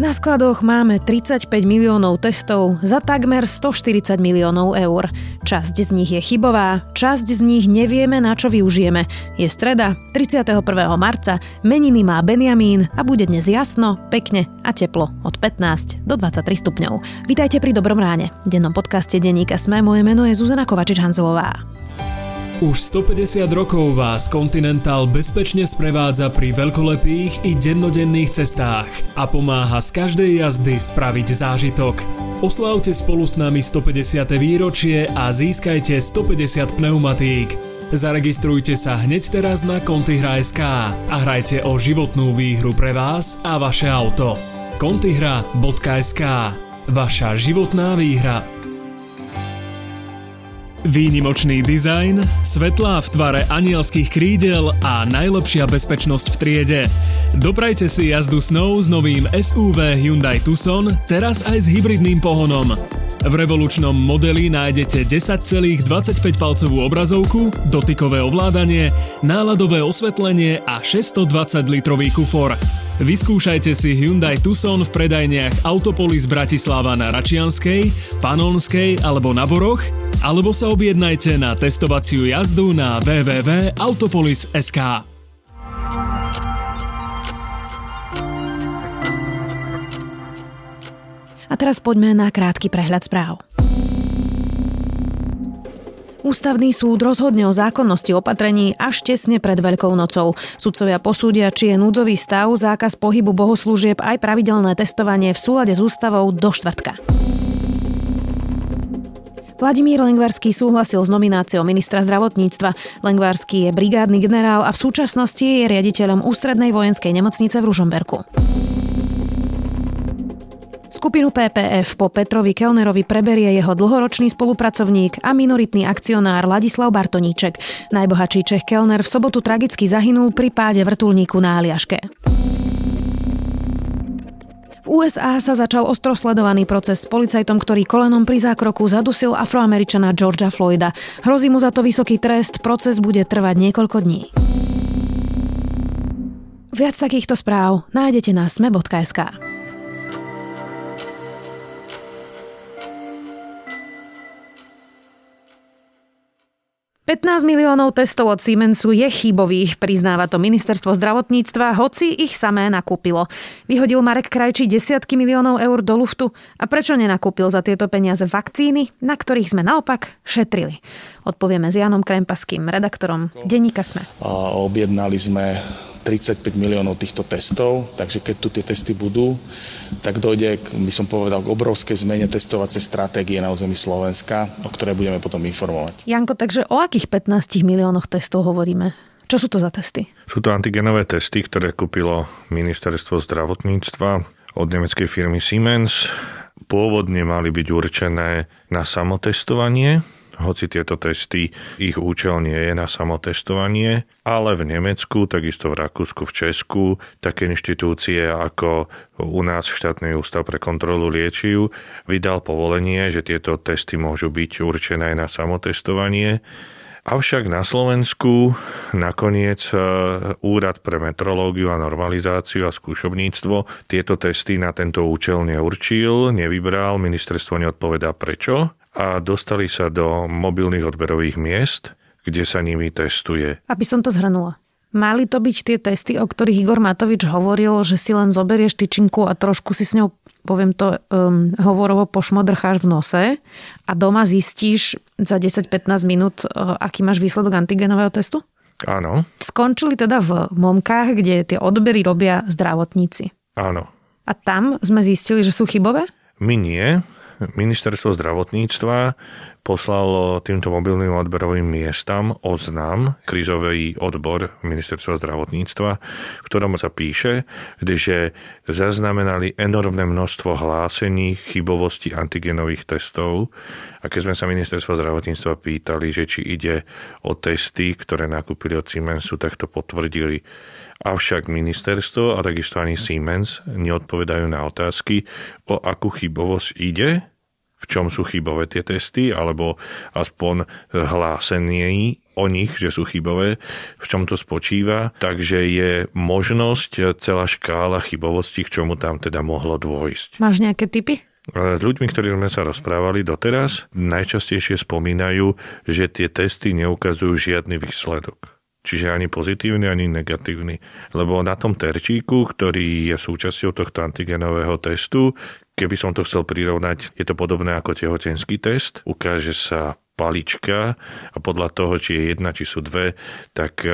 Na skladoch máme 35 miliónov testov za takmer 140 miliónov eur. Časť z nich je chybová, časť z nich nevieme, na čo využijeme. Je streda, 31. marca, meniny má Benjamín a bude dnes jasno, pekne a teplo od 15 do 23 stupňov. Vítajte pri Dobrom ráne. V dennom podcaste Denníka Sme moje meno je Zuzana Kovačič-Hanzelová. Už 150 rokov vás Continental bezpečne sprevádza pri veľkolepých i dennodenných cestách a pomáha z každej jazdy spraviť zážitok. Oslavte spolu s nami 150. výročie a získajte 150 pneumatík. Zaregistrujte sa hneď teraz na Contihra.sk a hrajte o životnú výhru pre vás a vaše auto. Contihra.sk Vaša životná výhra. Výnimočný dizajn, svetlá v tvare anielských krídel a najlepšia bezpečnosť v triede. Doprajte si jazdu snov s novým SUV Hyundai Tucson, teraz aj s hybridným pohonom. V revolučnom modeli nájdete 10,25 palcovú obrazovku, dotykové ovládanie, náladové osvetlenie a 620 litrový kufor. Vyskúšajte si Hyundai Tucson v predajniach Autopolis Bratislava na Račianskej, Panonskej alebo na Boroch alebo sa objednajte na testovaciu jazdu na www.autopolis.sk. A teraz poďme na krátky prehľad správ. Ústavný súd rozhodne o zákonnosti opatrení až tesne pred Veľkou nocou. Sudcovia posúdia, či je núdzový stav, zákaz pohybu bohoslúžieb aj pravidelné testovanie v súlade s ústavou do štvrtka. Vladimír Lengvarský súhlasil s nomináciou ministra zdravotníctva. Lengvarský je brigádny generál a v súčasnosti je riaditeľom ústrednej vojenskej nemocnice v Ružomberku. Skupinu PPF po Petrovi Kellnerovi preberie jeho dlhoročný spolupracovník a minoritný akcionár Ladislav Bartoníček. Najbohatší Čech Kellner v sobotu tragicky zahynul pri páde vrtulníku na Aliaške. V USA sa začal ostrosledovaný proces s policajtom, ktorý kolenom pri zákroku zadusil afroameričana Georgia Floyda. Hrozí mu za to vysoký trest, proces bude trvať niekoľko dní. Viac takýchto správ nájdete na sme.sk. 15 miliónov testov od Siemensu je chybových, priznáva to ministerstvo zdravotníctva, hoci ich samé nakúpilo. Vyhodil Marek Krajčí desiatky miliónov eur do luftu a prečo nenakúpil za tieto peniaze vakcíny, na ktorých sme naopak šetrili? Odpovieme s Janom Krempaským, redaktorom Denníka Sme. Objednali sme 35 miliónov týchto testov, takže keď tu tie testy budú, tak dojde, k, by som povedal, k obrovskej zmene testovacej stratégie na území Slovenska, o ktorej budeme potom informovať. Janko, takže o akých 15 miliónoch testov hovoríme? Čo sú to za testy? Sú to antigenové testy, ktoré kúpilo ministerstvo zdravotníctva od nemeckej firmy Siemens. Pôvodne mali byť určené na samotestovanie, hoci tieto testy, ich účel nie je na samotestovanie, ale v Nemecku, takisto v Rakúsku, v Česku, také inštitúcie ako u nás štátny ústav pre kontrolu liečiv vydal povolenie, že tieto testy môžu byť určené aj na samotestovanie. Avšak na Slovensku nakoniec e, Úrad pre metrológiu a normalizáciu a skúšobníctvo tieto testy na tento účel neurčil, nevybral, ministerstvo neodpovedá prečo a dostali sa do mobilných odberových miest, kde sa nimi testuje. Aby som to zhrnula. Mali to byť tie testy, o ktorých Igor Matovič hovoril, že si len zoberieš tyčinku a trošku si s ňou, poviem to um, hovorovo, pošmodrcháš v nose a doma zistíš za 10-15 minút, uh, aký máš výsledok antigenového testu? Áno. Skončili teda v momkách, kde tie odbery robia zdravotníci. Áno. A tam sme zistili, že sú chybové? My nie. Ministerstvo zdravotníctva poslalo týmto mobilným odberovým miestam oznam, krízový odbor Ministerstva zdravotníctva, v ktorom sa píše, že zaznamenali enormné množstvo hlásení chybovosti antigenových testov a keď sme sa Ministerstva zdravotníctva pýtali, že či ide o testy, ktoré nakúpili od Siemensu, tak to potvrdili. Avšak ministerstvo a takisto ani Siemens neodpovedajú na otázky, o akú chybovosť ide v čom sú chybové tie testy, alebo aspoň hlásenie o nich, že sú chybové, v čom to spočíva, takže je možnosť celá škála chybovosti, k čomu tam teda mohlo dôjsť. Máš nejaké typy? S ľuďmi, ktorí sme sa rozprávali doteraz, najčastejšie spomínajú, že tie testy neukazujú žiadny výsledok. Čiže ani pozitívny, ani negatívny. Lebo na tom terčíku, ktorý je súčasťou tohto antigenového testu, keby som to chcel prirovnať, je to podobné ako tehotenský test. Ukáže sa palička a podľa toho, či je jedna, či sú dve, tak e,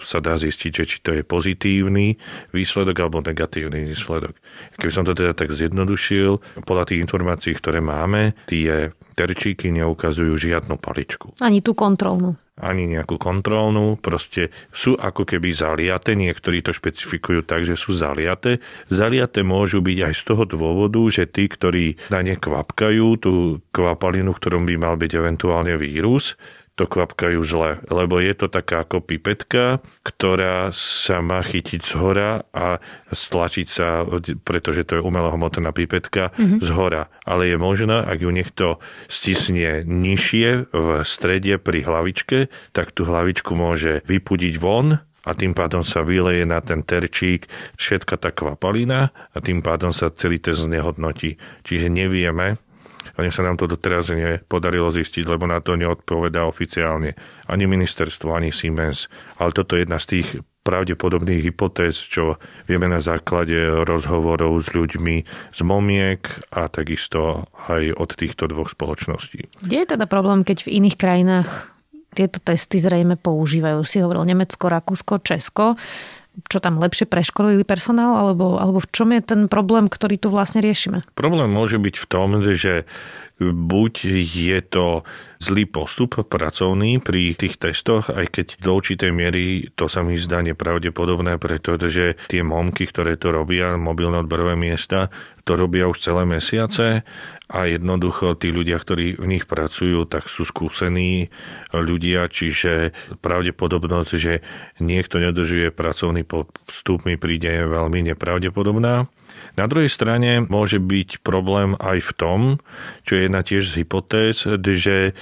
sa dá zistiť, že či to je pozitívny výsledok alebo negatívny výsledok. Keby som to teda tak zjednodušil, podľa tých informácií, ktoré máme, tie terčíky neukazujú žiadnu paličku. Ani tú kontrolnú ani nejakú kontrolnú, proste sú ako keby zaliate, niektorí to špecifikujú tak, že sú zaliate. Zaliate môžu byť aj z toho dôvodu, že tí, ktorí na ne kvapkajú, tú kvapalinu, ktorom by mal byť eventuálne vírus, to kvapkajú zle, lebo je to taká ako pipetka, ktorá sa má chytiť z hora a stlačiť sa, pretože to je umelohmotná pipetka, mm-hmm. z hora. Ale je možné, ak ju niekto stisne nižšie v strede pri hlavičke, tak tú hlavičku môže vypudiť von a tým pádom sa vyleje na ten terčík všetka tá kvapalina a tým pádom sa celý test znehodnotí. Čiže nevieme, ani sa nám to doteraz nepodarilo zistiť, lebo na to neodpovedá oficiálne ani ministerstvo, ani Siemens. Ale toto je jedna z tých pravdepodobných hypotéz, čo vieme na základe rozhovorov s ľuďmi z Momiek a takisto aj od týchto dvoch spoločností. Kde je teda problém, keď v iných krajinách tieto testy zrejme používajú? Si hovoril Nemecko, Rakúsko, Česko čo tam lepšie preškolili personál, alebo, alebo v čom je ten problém, ktorý tu vlastne riešime? Problém môže byť v tom, že buď je to zlý postup pracovný pri tých testoch, aj keď do určitej miery to sa mi zdá nepravdepodobné, pretože tie momky, ktoré to robia, mobilné odberové miesta, to robia už celé mesiace a jednoducho tí ľudia, ktorí v nich pracujú, tak sú skúsení ľudia, čiže pravdepodobnosť, že niekto nedržuje pracovný postup mi príde veľmi nepravdepodobná. Na druhej strane môže byť problém aj v tom, čo je jedna tiež z hypotéz, že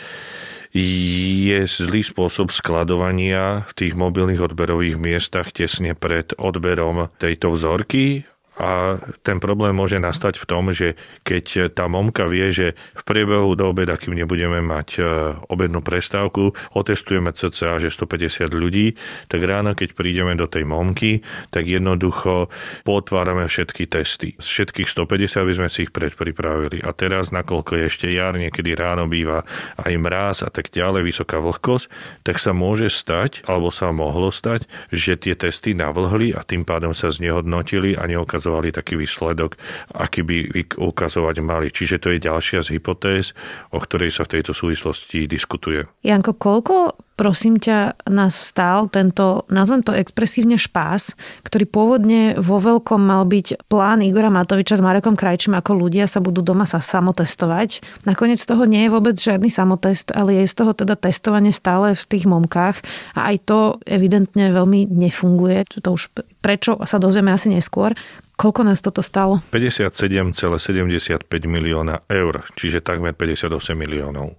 je zlý spôsob skladovania v tých mobilných odberových miestach tesne pred odberom tejto vzorky a ten problém môže nastať v tom, že keď tá momka vie, že v priebehu do obeda, kým nebudeme mať e, obednú prestávku, otestujeme cca, že 150 ľudí, tak ráno, keď prídeme do tej momky, tak jednoducho potvárame všetky testy. Z všetkých 150 by sme si ich predpripravili. A teraz, nakoľko je ešte jar, niekedy ráno býva aj mráz a tak ďalej, vysoká vlhkosť, tak sa môže stať, alebo sa mohlo stať, že tie testy navlhli a tým pádom sa znehodnotili a neokazovali ukazovali taký výsledok, aký by ukazovať mali. Čiže to je ďalšia z hypotéz, o ktorej sa v tejto súvislosti diskutuje. Janko, koľko prosím ťa, nás stál tento, nazvem to expresívne špás, ktorý pôvodne vo veľkom mal byť plán Igora Matoviča s Marekom Krajčím, ako ľudia sa budú doma sa samotestovať. Nakoniec toho nie je vôbec žiadny samotest, ale je z toho teda testovanie stále v tých momkách a aj to evidentne veľmi nefunguje. To už prečo sa dozvieme asi neskôr. Koľko nás toto stalo? 57,75 milióna eur, čiže takmer 58 miliónov.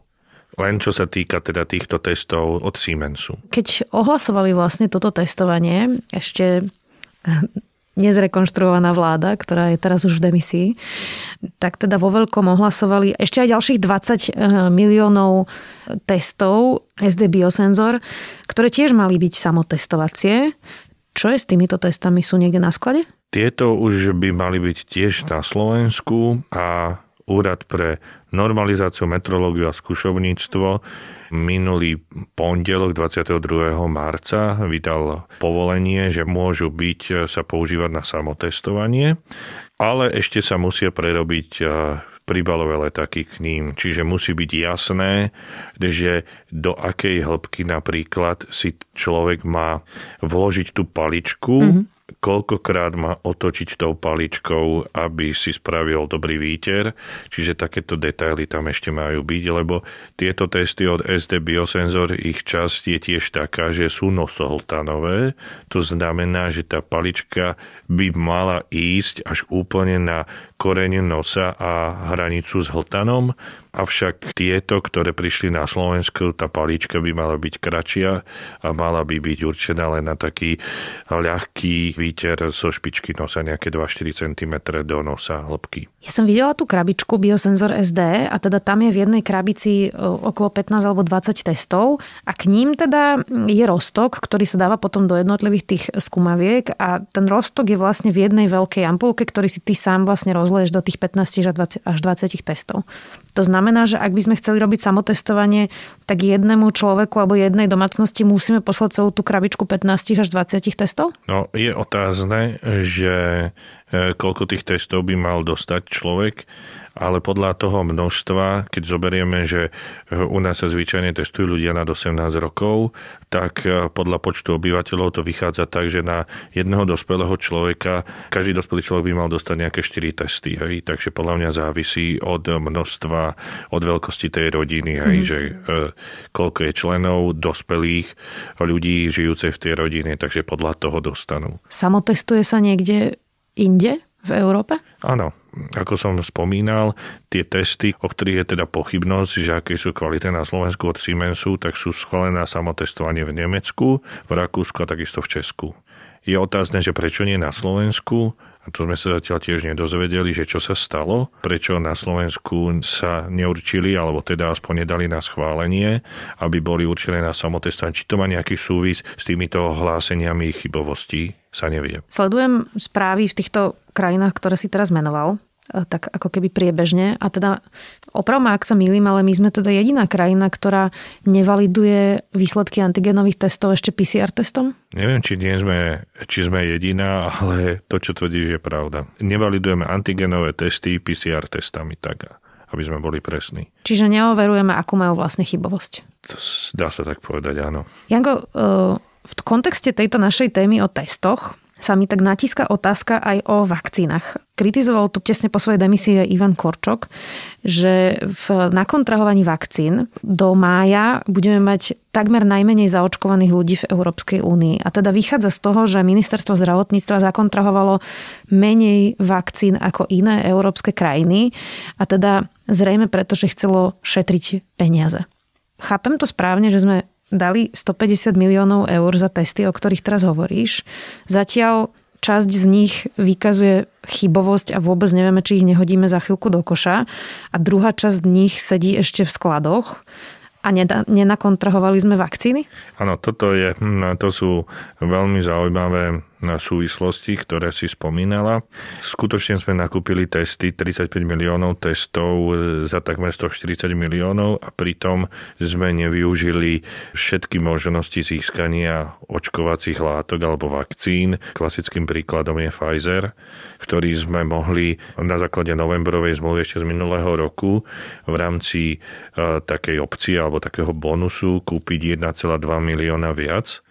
Len čo sa týka teda týchto testov od Siemensu. Keď ohlasovali vlastne toto testovanie, ešte nezrekonštruovaná vláda, ktorá je teraz už v demisii, tak teda vo veľkom ohlasovali ešte aj ďalších 20 eh, miliónov testov SD Biosenzor, ktoré tiež mali byť samotestovacie. Čo je s týmito testami? Sú niekde na sklade? Tieto už by mali byť tiež na Slovensku a Úrad pre normalizáciu, metrológiu a skúšovníctvo minulý pondelok 22. marca vydal povolenie, že môžu byť sa používať na samotestovanie, ale ešte sa musia prerobiť príbalové letáky k ním. Čiže musí byť jasné, že do akej hĺbky napríklad si človek má vložiť tú paličku mm-hmm koľkokrát má otočiť tou paličkou, aby si spravil dobrý výter. Čiže takéto detaily tam ešte majú byť, lebo tieto testy od SD Biosensor, ich časť je tiež taká, že sú nosohltanové. To znamená, že tá palička by mala ísť až úplne na koreň nosa a hranicu s hltanom avšak tieto, ktoré prišli na Slovensku, tá palíčka by mala byť kratšia a mala by byť určená len na taký ľahký výter zo špičky nosa, nejaké 2-4 cm do nosa hĺbky. Ja som videla tú krabičku Biosensor SD a teda tam je v jednej krabici okolo 15 alebo 20 testov a k ním teda je rostok, ktorý sa dáva potom do jednotlivých tých skumaviek a ten rostok je vlastne v jednej veľkej ampulke, ktorý si ty sám vlastne rozleješ do tých 15 až 20 testov. To znamená, že ak by sme chceli robiť samotestovanie, tak jednému človeku alebo jednej domácnosti musíme poslať celú tú krabičku 15 až 20 testov? No, je otázne, že e, koľko tých testov by mal dostať človek ale podľa toho množstva, keď zoberieme, že eh, u nás sa zvyčajne testujú ľudia nad 18 rokov, tak eh, podľa počtu obyvateľov to vychádza tak, že na jedného dospelého človeka, každý dospelý človek by mal dostať nejaké 4 testy. Hej? Takže podľa mňa závisí od množstva, od veľkosti tej rodiny, hej? Mm. že e, koľko je členov dospelých ľudí žijúcej v tej rodine, takže podľa toho dostanú. Samotestuje sa niekde inde v Európe? Áno, ako som spomínal, tie testy, o ktorých je teda pochybnosť, že aké sú kvality na Slovensku od Siemensu, tak sú schválené na samotestovanie v Nemecku, v Rakúsku a takisto v Česku. Je otázne, že prečo nie na Slovensku, to sme sa zatiaľ tiež nedozvedeli, že čo sa stalo, prečo na Slovensku sa neurčili, alebo teda aspoň nedali na schválenie, aby boli určené na samotestovanie. Či to má nejaký súvis s týmito hláseniami chybovostí, sa nevie. Sledujem správy v týchto krajinách, ktoré si teraz menoval. E, tak ako keby priebežne. A teda oprav ma, ak sa milím, ale my sme teda jediná krajina, ktorá nevaliduje výsledky antigenových testov ešte PCR testom? Neviem, či, nie sme, či sme jediná, ale to, čo tvrdíš, je pravda. Nevalidujeme antigenové testy PCR testami, tak aby sme boli presní. Čiže neoverujeme, akú majú vlastne chybovosť. To dá sa tak povedať, áno. Janko, e, v kontexte tejto našej témy o testoch sa mi tak natíska otázka aj o vakcínach. Kritizoval tu tesne po svojej demisii Ivan Korčok, že v nakontrahovaní vakcín do mája budeme mať takmer najmenej zaočkovaných ľudí v Európskej únii. A teda vychádza z toho, že ministerstvo zdravotníctva zakontrahovalo menej vakcín ako iné európske krajiny a teda zrejme preto, že chcelo šetriť peniaze. Chápem to správne, že sme dali 150 miliónov eur za testy, o ktorých teraz hovoríš. Zatiaľ časť z nich vykazuje chybovosť a vôbec nevieme, či ich nehodíme za chvíľku do koša. A druhá časť z nich sedí ešte v skladoch a nenakontrahovali sme vakcíny? Áno, toto je, hm, to sú veľmi zaujímavé súvislosti, ktoré si spomínala. Skutočne sme nakúpili testy, 35 miliónov testov za takmer 140 miliónov a pritom sme nevyužili všetky možnosti získania očkovacích látok alebo vakcín. Klasickým príkladom je Pfizer, ktorý sme mohli na základe novembrovej zmluvy ešte z minulého roku v rámci e, takej opcie alebo takého bonusu kúpiť 1,2 milióna viac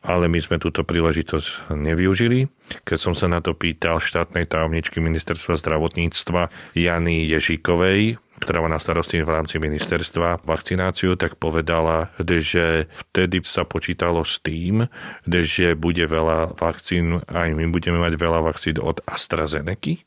ale my sme túto príležitosť nevyužili. Keď som sa na to pýtal štátnej tajomničky ministerstva zdravotníctva Jany Ježíkovej, ktorá má na starosti v rámci ministerstva vakcináciu, tak povedala, že vtedy sa počítalo s tým, že bude veľa vakcín, aj my budeme mať veľa vakcín od AstraZeneca,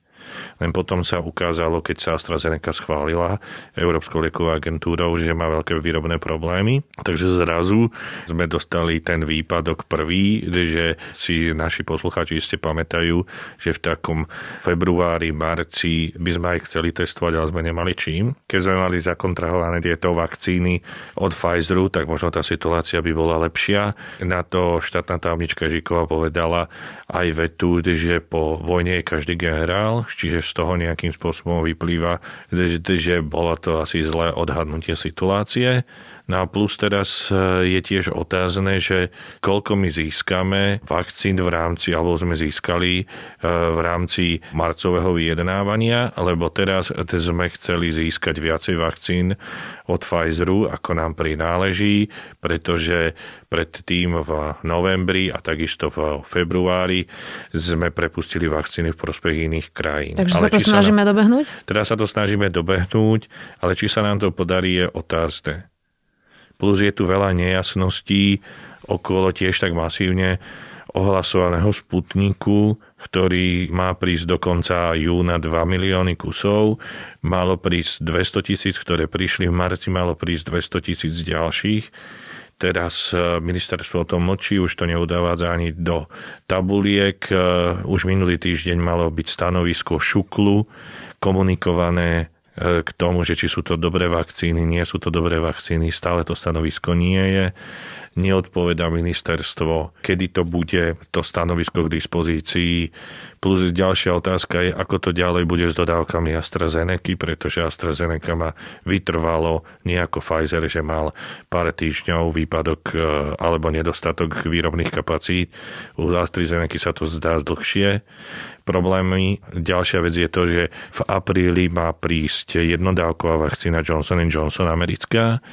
len potom sa ukázalo, keď sa AstraZeneca schválila Európskou liekovou agentúrou, že má veľké výrobné problémy. Takže zrazu sme dostali ten výpadok prvý, že si naši poslucháči ste pamätajú, že v takom februári, marci by sme aj chceli testovať, ale sme nemali čím. Keď sme mali zakontrahované tieto vakcíny od Pfizeru, tak možno tá situácia by bola lepšia. Na to štátna tajomnička Žikova povedala aj vetu, že po vojne je každý generál, čiže z toho nejakým spôsobom vyplýva, že, že bolo to asi zlé odhadnutie situácie. No a plus teraz e, je tiež otázne, že koľko my získame vakcín v rámci, alebo sme získali e, v rámci marcového vyjednávania, lebo teraz sme chceli získať viacej vakcín od Pfizeru, ako nám prináleží, pretože predtým v novembri a takisto v februári sme prepustili vakcíny v prospech iných krajín. Takže ale sa to snažíme sa, dobehnúť? Teraz sa to snažíme dobehnúť, ale či sa nám to podarí je otázne plus je tu veľa nejasností okolo tiež tak masívne ohlasovaného Sputniku, ktorý má prísť do konca júna 2 milióny kusov. Malo prísť 200 tisíc, ktoré prišli v marci, malo prísť 200 tisíc ďalších. Teraz e, ministerstvo o tom mlčí, už to neudávádza ani do tabuliek. E, už minulý týždeň malo byť stanovisko šuklu komunikované k tomu, že či sú to dobré vakcíny, nie sú to dobré vakcíny, stále to stanovisko nie je. Neodpoveda ministerstvo, kedy to bude to stanovisko k dispozícii. Plus ďalšia otázka je, ako to ďalej bude s dodávkami AstraZeneca, pretože AstraZeneca má vytrvalo nejako Pfizer, že mal pár týždňov výpadok e, alebo nedostatok výrobných kapacít. U AstraZeneca sa to zdá dlhšie problémy. Ďalšia vec je to, že v apríli má prísť jednodávková vakcína Johnson Johnson americká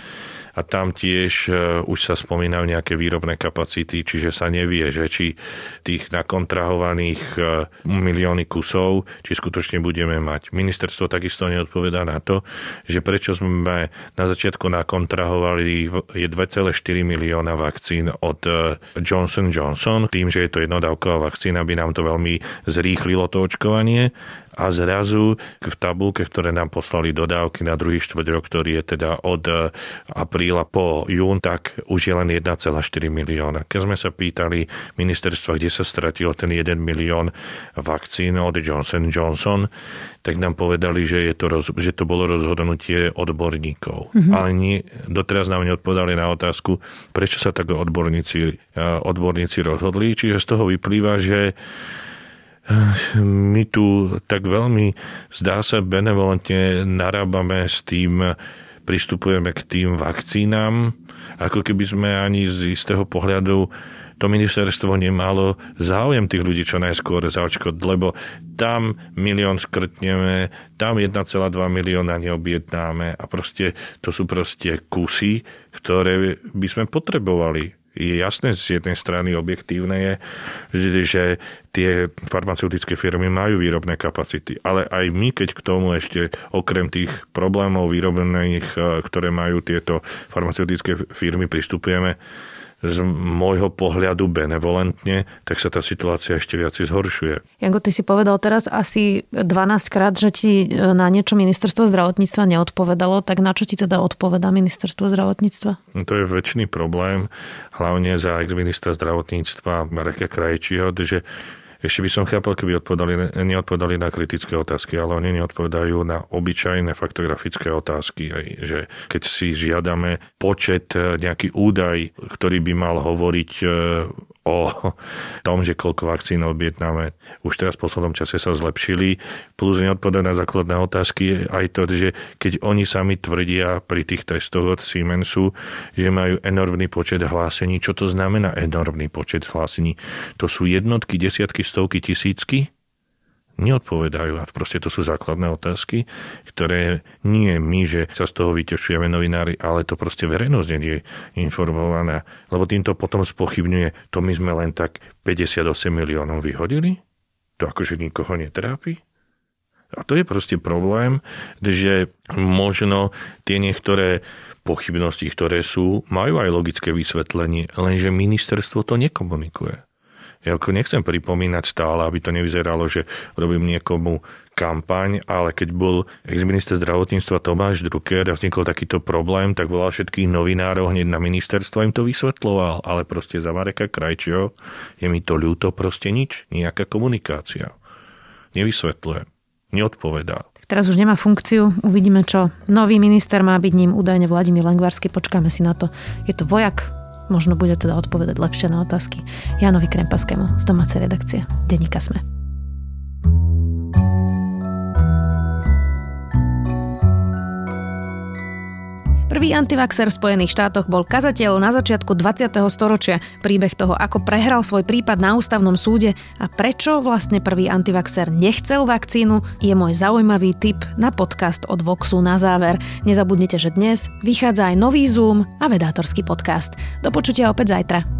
a tam tiež e, už sa spomínajú nejaké výrobné kapacity, čiže sa nevie, že či tých nakontrahovaných e, milióny kusov, či skutočne budeme mať. Ministerstvo takisto neodpovedá na to, že prečo sme na začiatku nakontrahovali 2,4 milióna vakcín od e, Johnson Johnson, tým, že je to jednodávková vakcína, by nám to veľmi zrýchlilo to očkovanie a zrazu v tabulke, ktoré nám poslali dodávky na druhý štvrť rok, ktorý je teda od eh, apríla po jún, tak už je len 1,4 milióna. Keď sme sa pýtali ministerstva, kde sa stratil ten 1 milión vakcín od Johnson Johnson, tak nám povedali, že, je to, roz, že to bolo rozhodnutie odborníkov. Mm-hmm. Ale nie, doteraz nám neodpovedali na otázku, prečo sa tak odborníci, eh, odborníci rozhodli. Čiže z toho vyplýva, že my tu tak veľmi, zdá sa, benevolentne narábame s tým, pristupujeme k tým vakcínám, ako keby sme ani z istého pohľadu to ministerstvo nemalo záujem tých ľudí čo najskôr zaočkať, lebo tam milión škrtneme, tam 1,2 milióna neobjednáme a proste to sú proste kusy, ktoré by sme potrebovali je jasné z jednej strany objektívne je, že, tie farmaceutické firmy majú výrobné kapacity, ale aj my, keď k tomu ešte okrem tých problémov výrobných, eh, ktoré majú tieto farmaceutické firmy, pristupujeme z môjho pohľadu benevolentne, tak sa tá situácia ešte viac zhoršuje. Janko, ty si povedal teraz asi 12 krát, že ti e, na niečo ministerstvo zdravotníctva neodpovedalo, tak na čo ti teda odpoveda ministerstvo zdravotníctva? No to je väčší problém, hlavne za ex-ministra zdravotníctva Mareka Krajčího, že ešte by som chápal, keby odpovedali, neodpovedali na kritické otázky, ale oni neodpovedajú na obyčajné faktografické otázky. Aj, že keď si žiadame počet, e, nejaký údaj, ktorý by mal hovoriť e, o tom, že koľko vakcín objednáme. Už teraz v poslednom čase sa zlepšili. Plus neodpovedá na základné otázky je aj to, že keď oni sami tvrdia pri tých testoch od Siemensu, že majú enormný počet hlásení. Čo to znamená enormný počet hlásení? To sú jednotky, desiatky, stovky, tisícky? Neodpovedajú. A proste to sú základné otázky, ktoré nie my, že sa z toho vytešujeme novinári, ale to proste verejnosť nie je informovaná. Lebo týmto potom spochybňuje, to my sme len tak 58 miliónov vyhodili? To akože nikoho netrápi? A to je proste problém, že možno tie niektoré pochybnosti, ktoré sú, majú aj logické vysvetlenie, lenže ministerstvo to nekomunikuje. Ja ako nechcem pripomínať stále, aby to nevyzeralo, že robím niekomu kampaň, ale keď bol ex-minister zdravotníctva Tomáš Drucker a vznikol takýto problém, tak volal všetkých novinárov hneď na ministerstvo im to vysvetloval, ale proste za Mareka Krajčio je mi to ľúto, proste nič, nejaká komunikácia. Nevysvetľuje, neodpovedá. Teraz už nemá funkciu, uvidíme čo. Nový minister má byť ním údajne Vladimír Langvarsky, počkáme si na to. Je to vojak, možno bude teda odpovedať lepšie na otázky Janovi Krempaskému z domácej redakcie Denníka Sme. Prvý antivaxer v Spojených štátoch bol kazateľ na začiatku 20. storočia. Príbeh toho, ako prehral svoj prípad na ústavnom súde a prečo vlastne prvý antivaxer nechcel vakcínu, je môj zaujímavý tip na podcast od Voxu na záver. Nezabudnite, že dnes vychádza aj nový Zoom a vedátorský podcast. Do počutia opäť zajtra.